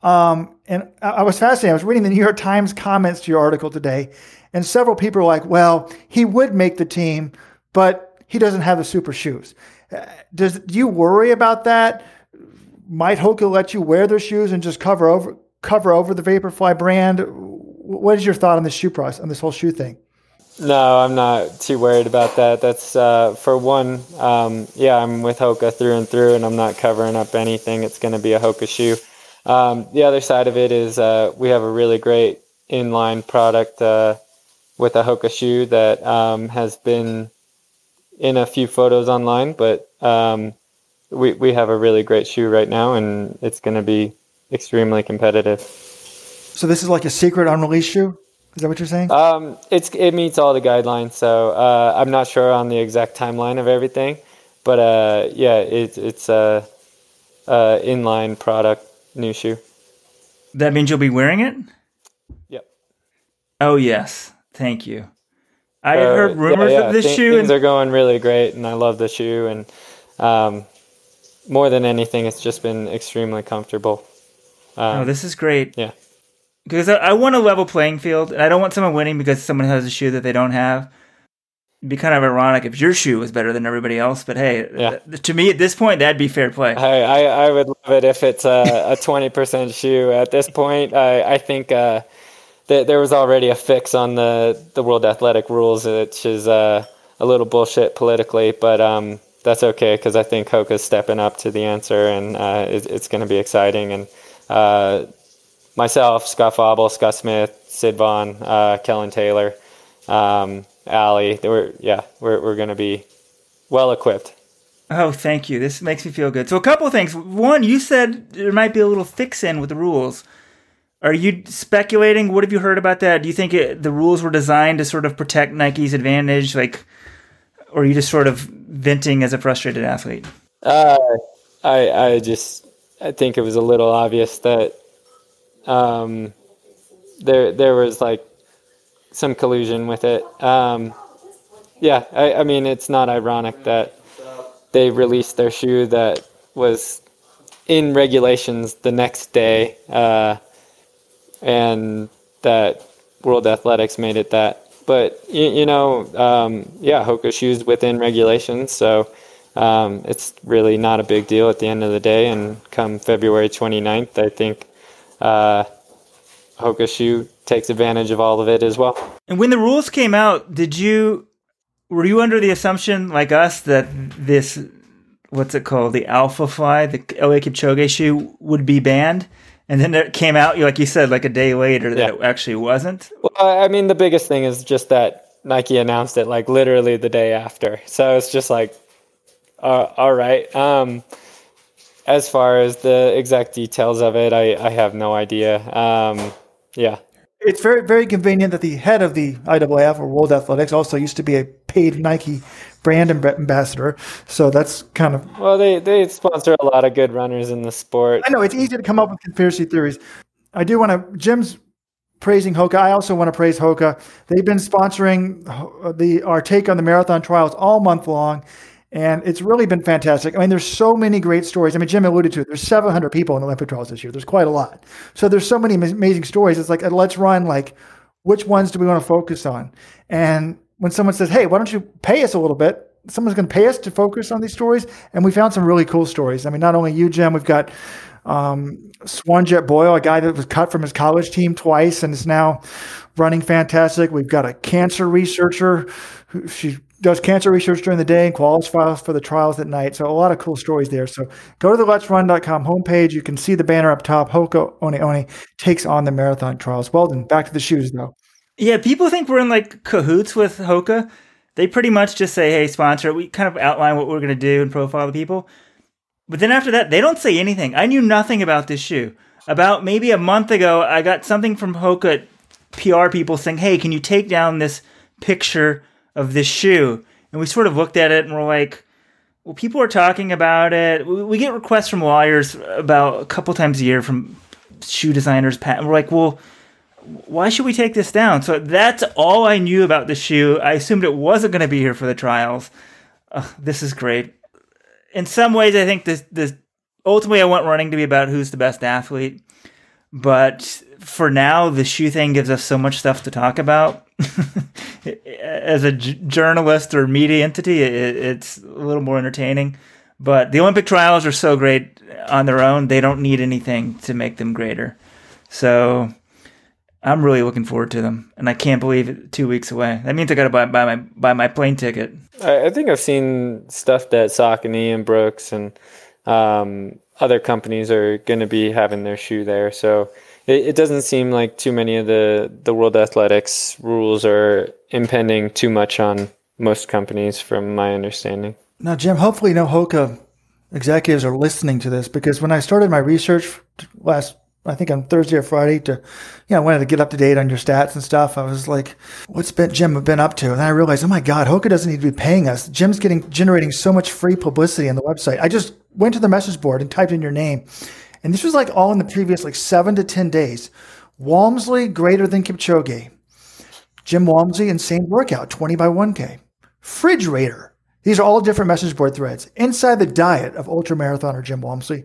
Um, and I, I was fascinated. I was reading the New York Times comments to your article today, and several people are like, well, he would make the team, but he doesn't have the super shoes. Uh, does do you worry about that? Might Hoka let you wear their shoes and just cover over cover over the Vaporfly brand? What is your thought on this shoe price on this whole shoe thing? No, I'm not too worried about that. That's uh, for one. Um, yeah, I'm with Hoka through and through, and I'm not covering up anything. It's going to be a Hoka shoe. Um, the other side of it is uh, we have a really great inline product uh, with a Hoka shoe that um, has been in a few photos online, but um, we we have a really great shoe right now, and it's going to be extremely competitive. So this is like a secret unreleased shoe. Is that what you're saying? Um, it's it meets all the guidelines. So uh, I'm not sure on the exact timeline of everything, but uh, yeah, it, it's a, a inline product, new shoe. That means you'll be wearing it. Yep. Oh yes, thank you. I uh, heard rumors yeah, yeah. of this Th- shoe. Things and- are going really great, and I love the shoe. And um, more than anything, it's just been extremely comfortable. Um, oh, this is great. Yeah because I, I, want a level playing field, and I don't want someone winning because someone has a shoe that they don't have. It'd be kind of ironic if your shoe was better than everybody else, but hey, yeah. th- to me at this point, that'd be fair play. I, I, I would love it if it's a, a 20% shoe. At this point, I, I think uh, that there was already a fix on the, the World Athletic rules, which is uh, a little bullshit politically, but um, that's okay because I think Hoka's stepping up to the answer, and uh, it, it's going to be exciting. And uh, myself, Scott Fauble, Scott Smith, Sid Vaughn, uh, Kellyn Taylor, um, Allie. We're yeah, we're we're going to be well equipped. Oh, thank you. This makes me feel good. So a couple of things. One, you said there might be a little fix in with the rules. Are you speculating? What have you heard about that? Do you think it, the rules were designed to sort of protect Nike's advantage, like, or are you just sort of venting as a frustrated athlete? Uh, I I just I think it was a little obvious that um, there there was like some collusion with it. Um, yeah, I, I, mean it's not ironic that they released their shoe that was in regulations the next day, uh, and that World Athletics made it that. But you, you know, um, yeah, Hoka shoes within regulations, so um, it's really not a big deal at the end of the day. And come February 29th, I think uh, Hoka shoe takes advantage of all of it as well. And when the rules came out, did you were you under the assumption, like us, that this what's it called, the Alpha Fly, the Eliud Kipchoge shoe, would be banned? And then it came out, like you said, like a day later that yeah. it actually wasn't. Well, I mean, the biggest thing is just that Nike announced it like literally the day after, so it's just like, uh, all right. Um, as far as the exact details of it, I, I have no idea. Um, yeah. It's very, very convenient that the head of the IAAF or World Athletics also used to be a paid Nike brand ambassador. So that's kind of. Well, they, they sponsor a lot of good runners in the sport. I know it's easy to come up with conspiracy theories. I do want to. Jim's praising Hoka. I also want to praise Hoka. They've been sponsoring the our take on the marathon trials all month long. And it's really been fantastic. I mean, there's so many great stories. I mean, Jim alluded to it. There's 700 people in the Olympic trials this year. There's quite a lot. So there's so many amazing stories. It's like, let's run, like, which ones do we want to focus on? And when someone says, "Hey, why don't you pay us a little bit?" Someone's going to pay us to focus on these stories, and we found some really cool stories. I mean, not only you, Jim, we've got um, Swanjet Boyle, a guy that was cut from his college team twice and is now running fantastic. We've got a cancer researcher who she does cancer research during the day and qualifies for the trials at night. So a lot of cool stories there. So go to the let'srun.com homepage. You can see the banner up top. Hoka One One takes on the marathon trials. Well then, back to the shoes though. Yeah, people think we're in like cahoots with Hoka. They pretty much just say, hey, sponsor. We kind of outline what we're going to do and profile the people. But then after that, they don't say anything. I knew nothing about this shoe. About maybe a month ago, I got something from Hoka PR people saying, hey, can you take down this picture of this shoe? And we sort of looked at it and we're like, well, people are talking about it. We get requests from lawyers about a couple times a year from shoe designers. And we're like, well, why should we take this down? So that's all I knew about the shoe. I assumed it wasn't going to be here for the trials. This is great in some ways, I think this this ultimately I want running to be about who's the best athlete. But for now, the shoe thing gives us so much stuff to talk about. As a j- journalist or media entity, it, it's a little more entertaining. But the Olympic trials are so great on their own; they don't need anything to make them greater. So I'm really looking forward to them, and I can't believe it. Two weeks away. That means I got to buy, buy my buy my plane ticket. I, I think I've seen stuff that Saucony and Brooks and um, other companies are going to be having their shoe there. So it, it, doesn't seem like too many of the the World Athletics rules are impending too much on most companies, from my understanding. Now, Jim, hopefully, no Hoka executives are listening to this because when I started my research last I think on Thursday or Friday to, you know, I wanted to get up to date on your stats and stuff. I was like, what's been Jim been up to? And then I realized, oh my God, Hoka doesn't need to be paying us. Jim's getting generating so much free publicity on the website. I just went to the message board and typed in your name. And this was like all in the previous like seven to 10 days. Walmsley greater than Kipchoge. Jim Walmsley insane workout, 20 by 1K. Refrigerator. These are all different message board threads. Inside the diet of ultra marathoner Jim Walmsley.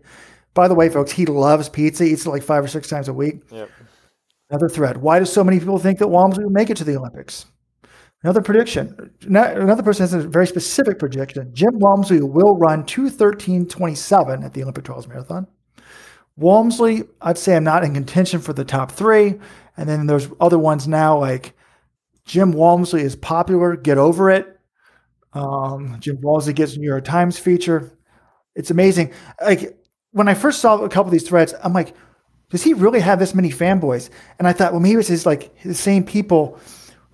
By the way, folks, he loves pizza. He eats it like five or six times a week. Yep. Another thread. Why do so many people think that Walmsley will make it to the Olympics? Another prediction. Another person has a very specific prediction. Jim Walmsley will run 213.27 at the Olympic Trials Marathon. Walmsley, I'd say I'm not in contention for the top three. And then there's other ones now like Jim Walmsley is popular. Get over it. Um, Jim Walmsley gets New York Times feature. It's amazing. Like when I first saw a couple of these threads, I'm like, does he really have this many fanboys? And I thought, well, maybe it's his like the same people,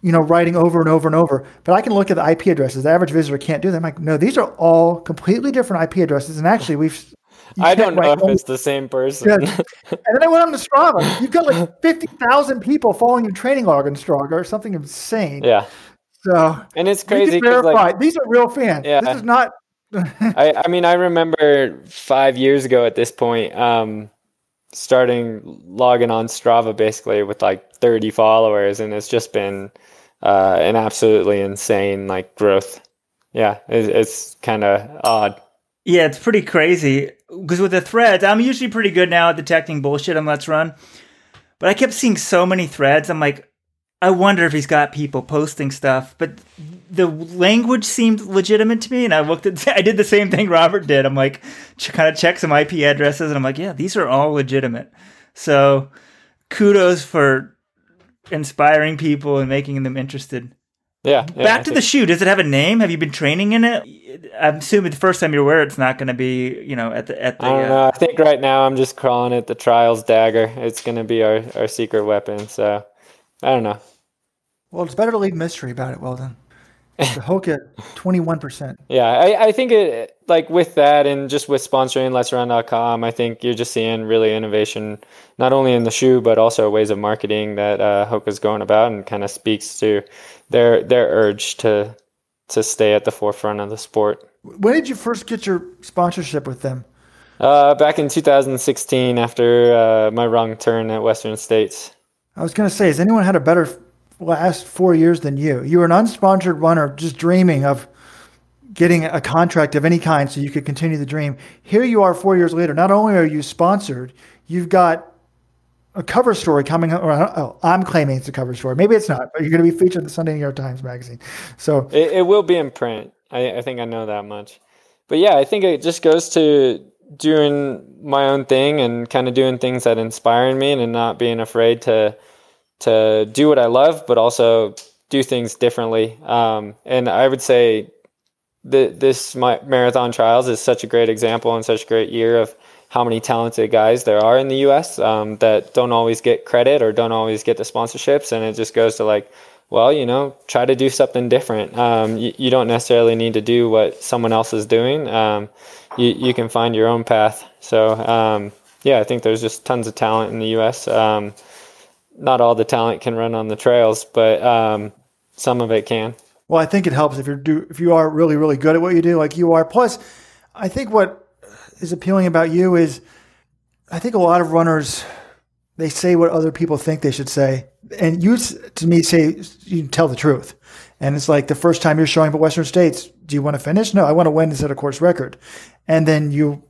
you know, writing over and over and over. But I can look at the IP addresses. The average visitor can't do that. I'm like, no, these are all completely different IP addresses. And actually, we've I don't know if it's the same person. Yeah. and then I went on to Strava. You've got like fifty thousand people following your training log on Strava or something insane. Yeah. So and it's crazy. Like, these are real fans. Yeah. This is not I, I mean, I remember five years ago at this point, um, starting logging on Strava basically with like 30 followers, and it's just been uh, an absolutely insane like growth. Yeah, it's, it's kind of odd. Yeah, it's pretty crazy because with the threads, I'm usually pretty good now at detecting bullshit on Let's Run, but I kept seeing so many threads. I'm like, I wonder if he's got people posting stuff, but the language seemed legitimate to me. And I looked at, I did the same thing Robert did. I'm like, kind of check some IP addresses, and I'm like, yeah, these are all legitimate. So kudos for inspiring people and making them interested. Yeah. yeah Back to the shoe. Does it have a name? Have you been training in it? I'm assuming the first time you wear it, it's not going to be, you know, at the at the. I don't know. I think right now I'm just calling it the Trials Dagger. It's going to be our our secret weapon. So I don't know. Well, it's better to leave mystery about it. Well then, the Hoka, twenty one percent. Yeah, I, I think it like with that and just with sponsoring Let'sRun.com, I think you're just seeing really innovation, not only in the shoe but also ways of marketing that uh, Hoka's going about, and kind of speaks to their their urge to to stay at the forefront of the sport. When did you first get your sponsorship with them? Uh, back in 2016, after uh, my wrong turn at Western States. I was going to say, has anyone had a better last four years than you. You were an unsponsored runner, just dreaming of getting a contract of any kind so you could continue the dream. Here you are four years later. Not only are you sponsored, you've got a cover story coming. Or oh, I'm claiming it's a cover story. Maybe it's not, but you're going to be featured in the Sunday New York Times Magazine. So it, it will be in print. I, I think I know that much. But yeah, I think it just goes to doing my own thing and kind of doing things that inspire me and not being afraid to to do what I love, but also do things differently. Um, and I would say that this marathon trials is such a great example and such a great year of how many talented guys there are in the U.S. Um, that don't always get credit or don't always get the sponsorships, and it just goes to like, well, you know, try to do something different. Um, you, you, don't necessarily need to do what someone else is doing. Um, you you can find your own path. So um, yeah, I think there's just tons of talent in the U.S. Um, not all the talent can run on the trails, but um, some of it can. Well, I think it helps if you do if you are really really good at what you do, like you are. Plus, I think what is appealing about you is, I think a lot of runners they say what other people think they should say, and you to me say you tell the truth. And it's like the first time you're showing up at Western States, do you want to finish? No, I want to win set a course record. And then you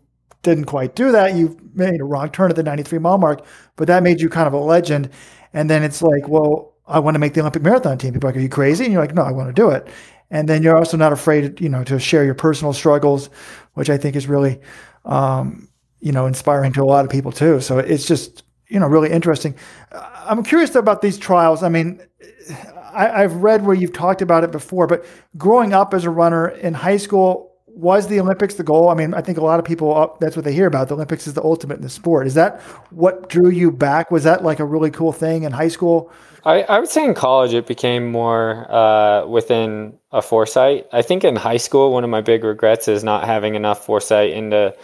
didn't quite do that. You made a wrong turn at the 93 mile mark, but that made you kind of a legend. And then it's like, well, I want to make the Olympic marathon team. People are like, are you crazy? And you're like, no, I want to do it. And then you're also not afraid, you know, to share your personal struggles, which I think is really, um, you know, inspiring to a lot of people too. So it's just, you know, really interesting. I'm curious about these trials. I mean, I, have read where you've talked about it before, but growing up as a runner in high school, was the Olympics the goal? I mean, I think a lot of people uh, that's what they hear about. The Olympics is the ultimate in the sport. Is that what drew you back? Was that like a really cool thing in high school? I, I would say in college it became more uh, within a foresight. I think in high school one of my big regrets is not having enough foresight into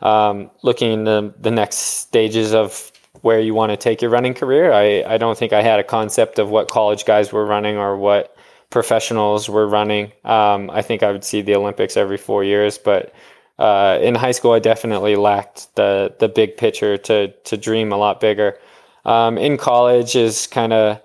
um, looking into the next stages of where you want to take your running career. I, I don't think I had a concept of what college guys were running or what professionals were running. Um, I think I would see the Olympics every four years, but uh, in high school, I definitely lacked the the big picture to to dream a lot bigger. Um, in college is kind of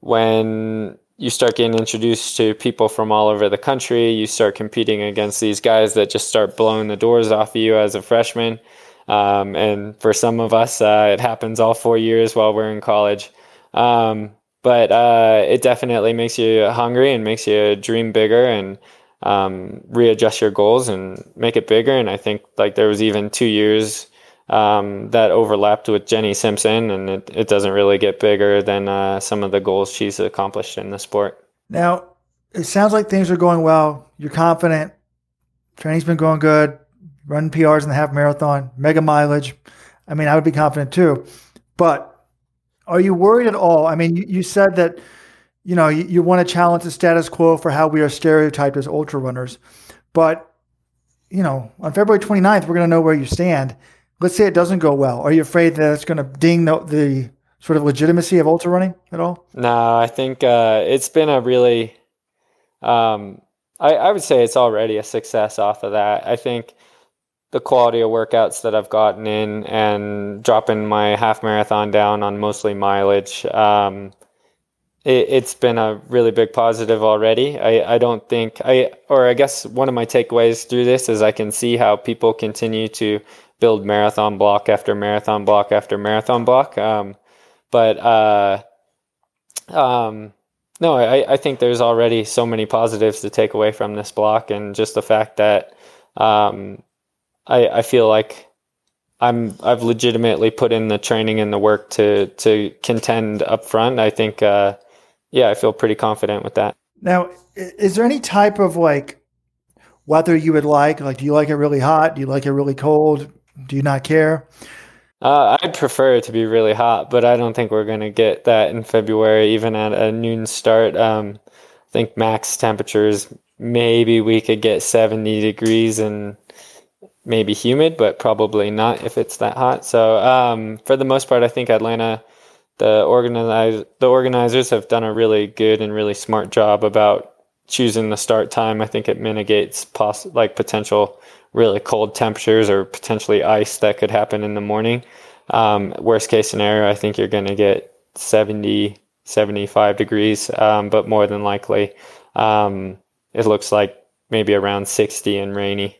when you start getting introduced to people from all over the country. You start competing against these guys that just start blowing the doors off of you as a freshman. Um, and for some of us, uh, it happens all four years while we're in college. Um, but uh, it definitely makes you hungry and makes you dream bigger and um, readjust your goals and make it bigger. And I think like there was even two years um, that overlapped with Jenny Simpson, and it, it doesn't really get bigger than uh, some of the goals she's accomplished in the sport. Now, it sounds like things are going well. You're confident. Training's been going good. Running PRs in the half marathon, mega mileage. I mean, I would be confident too. But are you worried at all? I mean, you, you said that you know you, you want to challenge the status quo for how we are stereotyped as ultra runners, but you know, on February 29th, we're going to know where you stand. Let's say it doesn't go well. Are you afraid that it's going to ding the, the sort of legitimacy of ultra running at all? No, I think uh, it's been a really, um, I, I would say it's already a success off of that. I think the quality of workouts that I've gotten in and dropping my half marathon down on mostly mileage. Um, it, has been a really big positive already. I, I don't think I, or I guess one of my takeaways through this is I can see how people continue to build marathon block after marathon block after marathon block. Um, but, uh, um, no, I, I think there's already so many positives to take away from this block and just the fact that, um, I, I feel like I'm I've legitimately put in the training and the work to to contend up front. I think uh, yeah, I feel pretty confident with that. Now, is there any type of like weather you would like? Like, do you like it really hot? Do you like it really cold? Do you not care? Uh, I'd prefer it to be really hot, but I don't think we're going to get that in February, even at a noon start. Um, I think max temperatures, maybe we could get 70 degrees and maybe humid, but probably not if it's that hot. So um, for the most part, I think Atlanta, the organize the organizers have done a really good and really smart job about choosing the start time. I think it mitigates poss- like potential really cold temperatures or potentially ice that could happen in the morning. Um, worst case scenario, I think you're going to get 70, 75 degrees, um, but more than likely, um, it looks like maybe around 60 and rainy.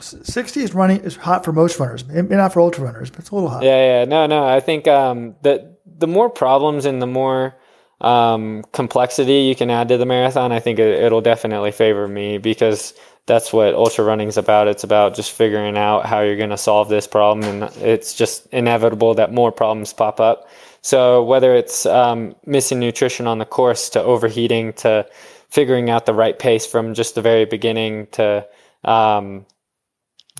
60 is running is hot for most runners, maybe not for ultra runners, but it's a little hot. Yeah, yeah, no, no. I think um, the the more problems and the more um, complexity you can add to the marathon, I think it, it'll definitely favor me because that's what ultra running is about. It's about just figuring out how you're going to solve this problem, and it's just inevitable that more problems pop up. So whether it's um, missing nutrition on the course to overheating to figuring out the right pace from just the very beginning to um,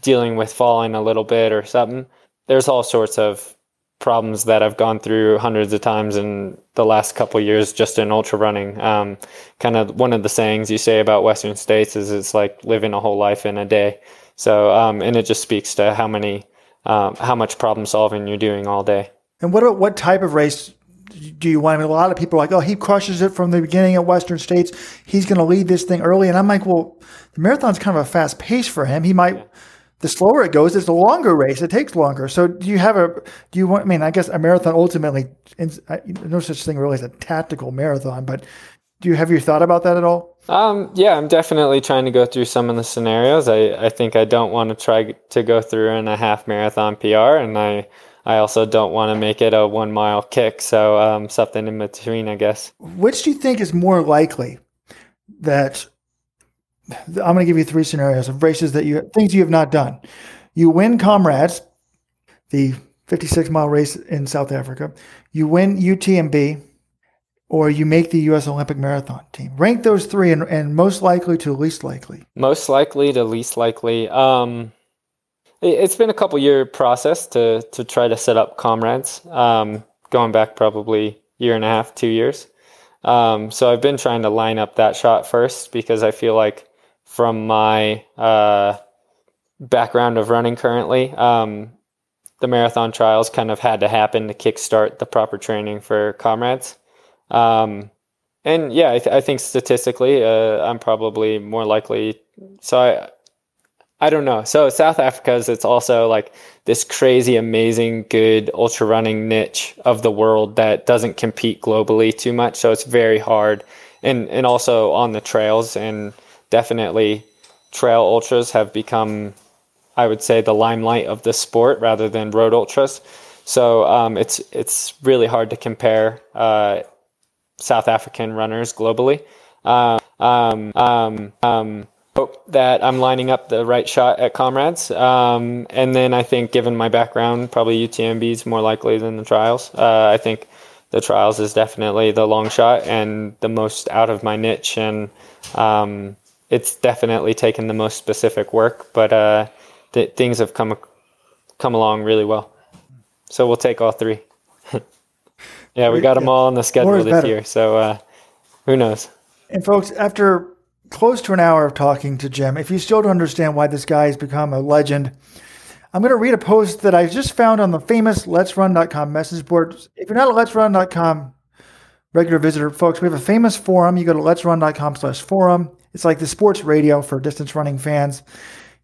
dealing with falling a little bit or something, there's all sorts of problems that I've gone through hundreds of times in the last couple years just in ultra running. Um, kind of one of the sayings you say about Western states is it's like living a whole life in a day. So, um, and it just speaks to how many, um, how much problem solving you're doing all day. And what about what type of race do you want? I mean, a lot of people are like, oh, he crushes it from the beginning at Western States. He's going to lead this thing early. And I'm like, well, the marathon's kind of a fast pace for him. He might. Yeah the slower it goes, it's a longer race. It takes longer. So do you have a, do you want, I mean, I guess a marathon ultimately, no such thing really as a tactical marathon, but do you have you thought about that at all? Um, yeah, I'm definitely trying to go through some of the scenarios. I, I think I don't want to try to go through in a half marathon PR and I, I also don't want to make it a one mile kick. So, um, something in between, I guess. Which do you think is more likely that I'm going to give you three scenarios of races that you things you have not done. You win Comrades, the 56 mile race in South Africa. You win UTMB, or you make the U.S. Olympic Marathon team. Rank those three, and, and most likely to least likely. Most likely to least likely. Um, it, has been a couple year process to to try to set up Comrades. Um, going back probably year and a half, two years. Um, so I've been trying to line up that shot first because I feel like from my uh, background of running currently, um, the marathon trials kind of had to happen to kickstart the proper training for comrades. Um, and yeah, I, th- I think statistically, uh, I'm probably more likely. So I, I don't know. So South Africa is it's also like this crazy, amazing, good ultra running niche of the world that doesn't compete globally too much. So it's very hard, and and also on the trails and definitely trail ultras have become, I would say, the limelight of the sport rather than road ultras. So um, it's it's really hard to compare uh, South African runners globally. Um, um, um, um, hope that I'm lining up the right shot at comrades. Um, and then I think, given my background, probably UTMB is more likely than the trials. Uh, I think the trials is definitely the long shot and the most out of my niche and um, it's definitely taken the most specific work, but uh, th- things have come come along really well. So we'll take all three. yeah, we got them all on the schedule this year. So uh, who knows? And folks, after close to an hour of talking to Jim, if you still don't understand why this guy has become a legend, I'm going to read a post that I just found on the famous Let'sRun.com message board. If you're not a Let'sRun.com regular visitor, folks, we have a famous forum. You go to Let's Run.com slash forum. It's like the sports radio for distance running fans.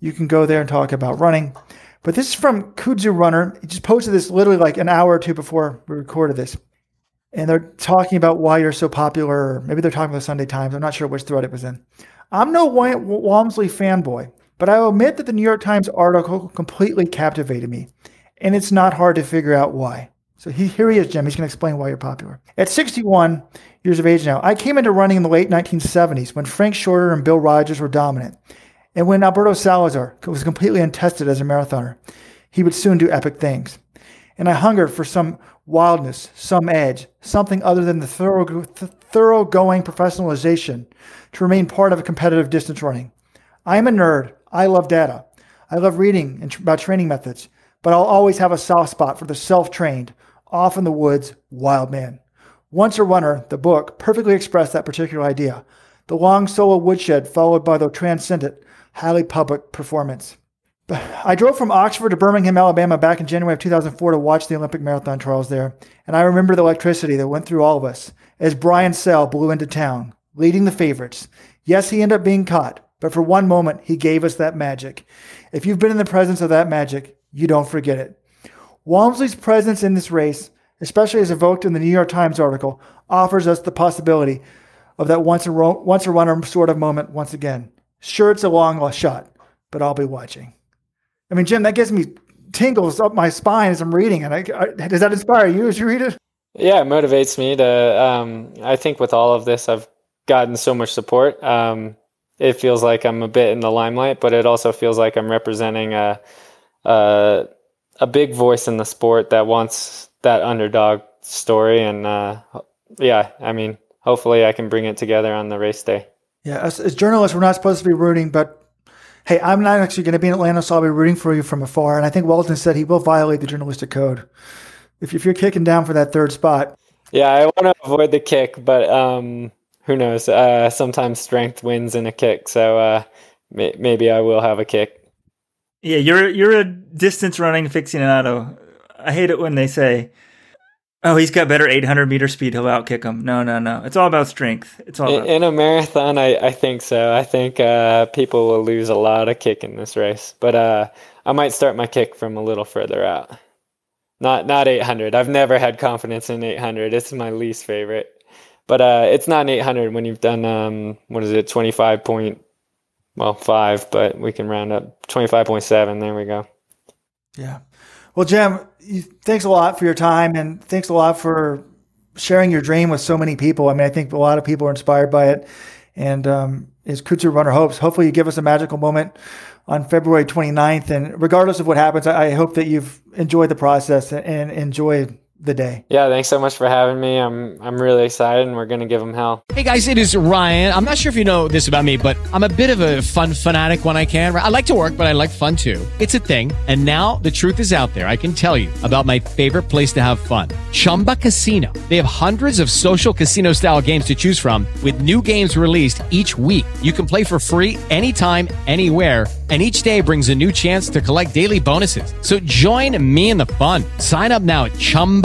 You can go there and talk about running. But this is from Kudzu Runner. He just posted this literally like an hour or two before we recorded this. And they're talking about why you're so popular. Maybe they're talking about the Sunday Times. I'm not sure which thread it was in. I'm no Walmsley fanboy, but I will admit that the New York Times article completely captivated me. And it's not hard to figure out why. So he, here he is, Jim. He's going to explain why you're popular. At 61 years of age now, I came into running in the late 1970s when Frank Shorter and Bill Rodgers were dominant. And when Alberto Salazar was completely untested as a marathoner, he would soon do epic things. And I hungered for some wildness, some edge, something other than the thorough, thoroughgoing professionalization to remain part of a competitive distance running. I am a nerd. I love data. I love reading about training methods, but I'll always have a soft spot for the self trained, off in the woods, wild man. Once a runner, the book perfectly expressed that particular idea. The long solo woodshed followed by the transcendent, highly public performance. I drove from Oxford to Birmingham, Alabama back in January of 2004 to watch the Olympic marathon trials there, and I remember the electricity that went through all of us as Brian Sell blew into town, leading the favorites. Yes, he ended up being caught, but for one moment, he gave us that magic. If you've been in the presence of that magic, you don't forget it. Walmsley's presence in this race, especially as evoked in the New York Times article, offers us the possibility of that once a, ro- once a runner sort of moment once again. Sure, it's a long shot, but I'll be watching. I mean, Jim, that gives me tingles up my spine as I'm reading it. I, I, does that inspire you as you read it? Yeah, it motivates me to. Um, I think with all of this, I've gotten so much support. Um, it feels like I'm a bit in the limelight, but it also feels like I'm representing a, a, a big voice in the sport that wants that underdog story. And uh, yeah, I mean, hopefully I can bring it together on the race day. Yeah, as, as journalists, we're not supposed to be rooting, but hey, I'm not actually going to be in Atlanta, so I'll be rooting for you from afar. And I think Weldon said he will violate the journalistic code if, if you're kicking down for that third spot. Yeah, I want to avoid the kick, but um, who knows? Uh, sometimes strength wins in a kick, so uh, may- maybe I will have a kick. Yeah, you're you're a distance running aficionado. I hate it when they say, "Oh, he's got better 800 meter speed. He'll outkick him." No, no, no. It's all about strength. It's all in, about- in a marathon. I, I think so. I think uh, people will lose a lot of kick in this race, but uh, I might start my kick from a little further out. Not not 800. I've never had confidence in 800. It's my least favorite. But uh, it's not an 800 when you've done um, what is it 25 point well five, but we can round up 25.7. There we go. Yeah. Well, Jim, thanks a lot for your time and thanks a lot for sharing your dream with so many people. I mean, I think a lot of people are inspired by it. And um, as Kudzu Runner hopes, hopefully you give us a magical moment on February 29th. And regardless of what happens, I, I hope that you've enjoyed the process and, and enjoy the day. Yeah, thanks so much for having me. I'm I'm really excited, and we're gonna give them hell. Hey guys, it is Ryan. I'm not sure if you know this about me, but I'm a bit of a fun fanatic when I can. I like to work, but I like fun too. It's a thing. And now the truth is out there. I can tell you about my favorite place to have fun, Chumba Casino. They have hundreds of social casino style games to choose from, with new games released each week. You can play for free anytime, anywhere and each day brings a new chance to collect daily bonuses. So join me in the fun. Sign up now at